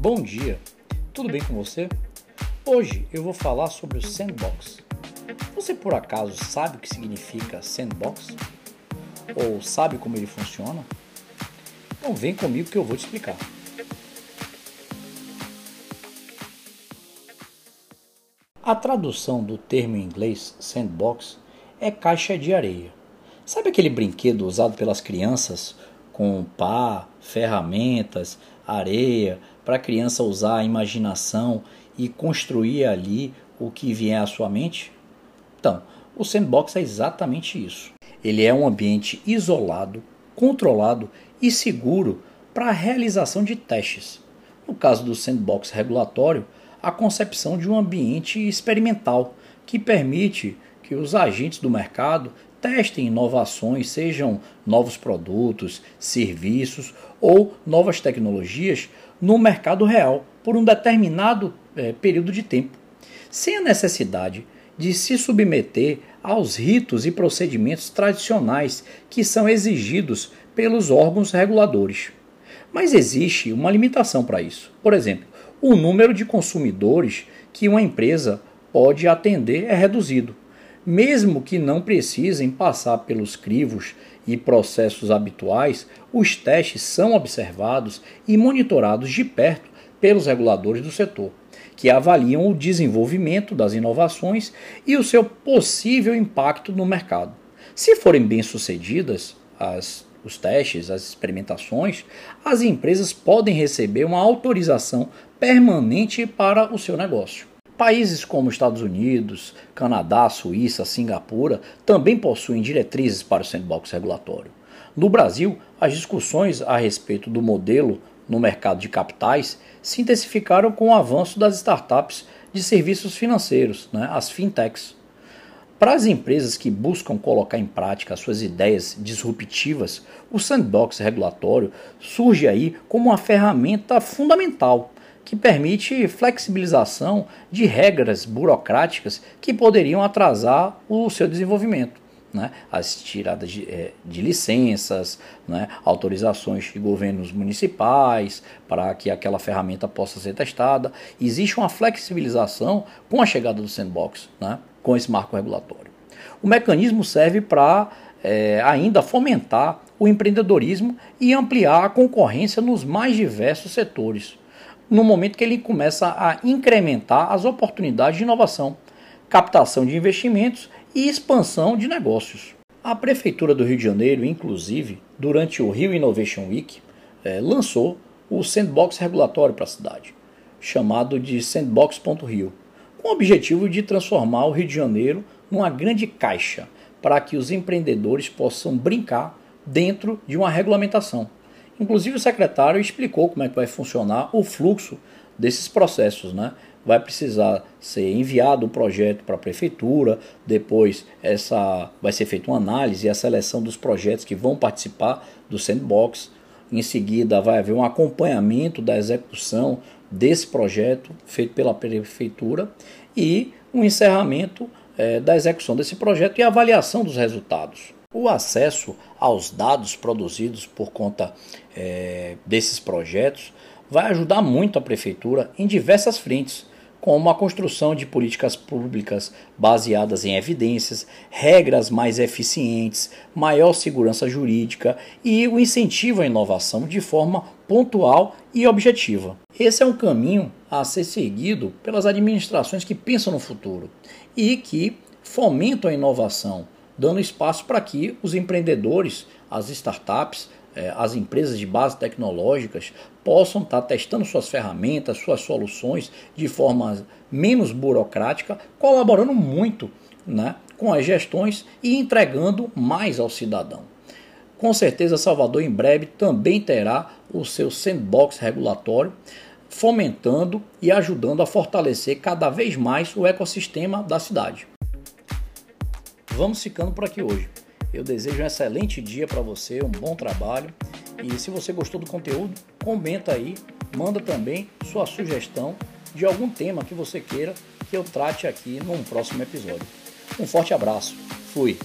Bom dia, tudo bem com você? Hoje eu vou falar sobre o sandbox. Você por acaso sabe o que significa sandbox? Ou sabe como ele funciona? Então vem comigo que eu vou te explicar. A tradução do termo em inglês sandbox é caixa de areia. Sabe aquele brinquedo usado pelas crianças com pá, ferramentas, areia, para a criança usar a imaginação e construir ali o que vier à sua mente? Então, o sandbox é exatamente isso. Ele é um ambiente isolado, controlado e seguro para a realização de testes. No caso do sandbox regulatório, a concepção de um ambiente experimental que permite que os agentes do mercado testem inovações, sejam novos produtos, serviços ou novas tecnologias no mercado real por um determinado é, período de tempo, sem a necessidade de se submeter aos ritos e procedimentos tradicionais que são exigidos pelos órgãos reguladores. Mas existe uma limitação para isso. Por exemplo, o número de consumidores que uma empresa pode atender é reduzido mesmo que não precisem passar pelos crivos e processos habituais, os testes são observados e monitorados de perto pelos reguladores do setor, que avaliam o desenvolvimento das inovações e o seu possível impacto no mercado. Se forem bem-sucedidas as os testes, as experimentações, as empresas podem receber uma autorização permanente para o seu negócio. Países como Estados Unidos, Canadá, Suíça, Singapura também possuem diretrizes para o sandbox regulatório. No Brasil, as discussões a respeito do modelo no mercado de capitais se intensificaram com o avanço das startups de serviços financeiros, né, as fintechs. Para as empresas que buscam colocar em prática suas ideias disruptivas, o sandbox regulatório surge aí como uma ferramenta fundamental que permite flexibilização de regras burocráticas que poderiam atrasar o seu desenvolvimento. Né? As tiradas de, é, de licenças, né? autorizações de governos municipais para que aquela ferramenta possa ser testada. Existe uma flexibilização com a chegada do sandbox, né? com esse marco regulatório. O mecanismo serve para é, ainda fomentar o empreendedorismo e ampliar a concorrência nos mais diversos setores no momento que ele começa a incrementar as oportunidades de inovação, captação de investimentos e expansão de negócios. A Prefeitura do Rio de Janeiro, inclusive, durante o Rio Innovation Week, é, lançou o sandbox regulatório para a cidade, chamado de Sandbox.rio, com o objetivo de transformar o Rio de Janeiro numa grande caixa para que os empreendedores possam brincar dentro de uma regulamentação. Inclusive o secretário explicou como é que vai funcionar o fluxo desses processos, né? Vai precisar ser enviado o projeto para a prefeitura, depois essa vai ser feita uma análise e a seleção dos projetos que vão participar do sandbox. Em seguida vai haver um acompanhamento da execução desse projeto feito pela prefeitura e um encerramento é, da execução desse projeto e avaliação dos resultados. O acesso aos dados produzidos por conta é, desses projetos vai ajudar muito a prefeitura em diversas frentes, como a construção de políticas públicas baseadas em evidências, regras mais eficientes, maior segurança jurídica e o incentivo à inovação de forma pontual e objetiva. Esse é um caminho a ser seguido pelas administrações que pensam no futuro e que fomentam a inovação dando espaço para que os empreendedores, as startups, eh, as empresas de base tecnológicas possam estar testando suas ferramentas, suas soluções de forma menos burocrática, colaborando muito né, com as gestões e entregando mais ao cidadão. Com certeza, Salvador em breve também terá o seu sandbox regulatório, fomentando e ajudando a fortalecer cada vez mais o ecossistema da cidade vamos ficando por aqui hoje. Eu desejo um excelente dia para você, um bom trabalho. E se você gostou do conteúdo, comenta aí, manda também sua sugestão de algum tema que você queira que eu trate aqui num próximo episódio. Um forte abraço. Fui.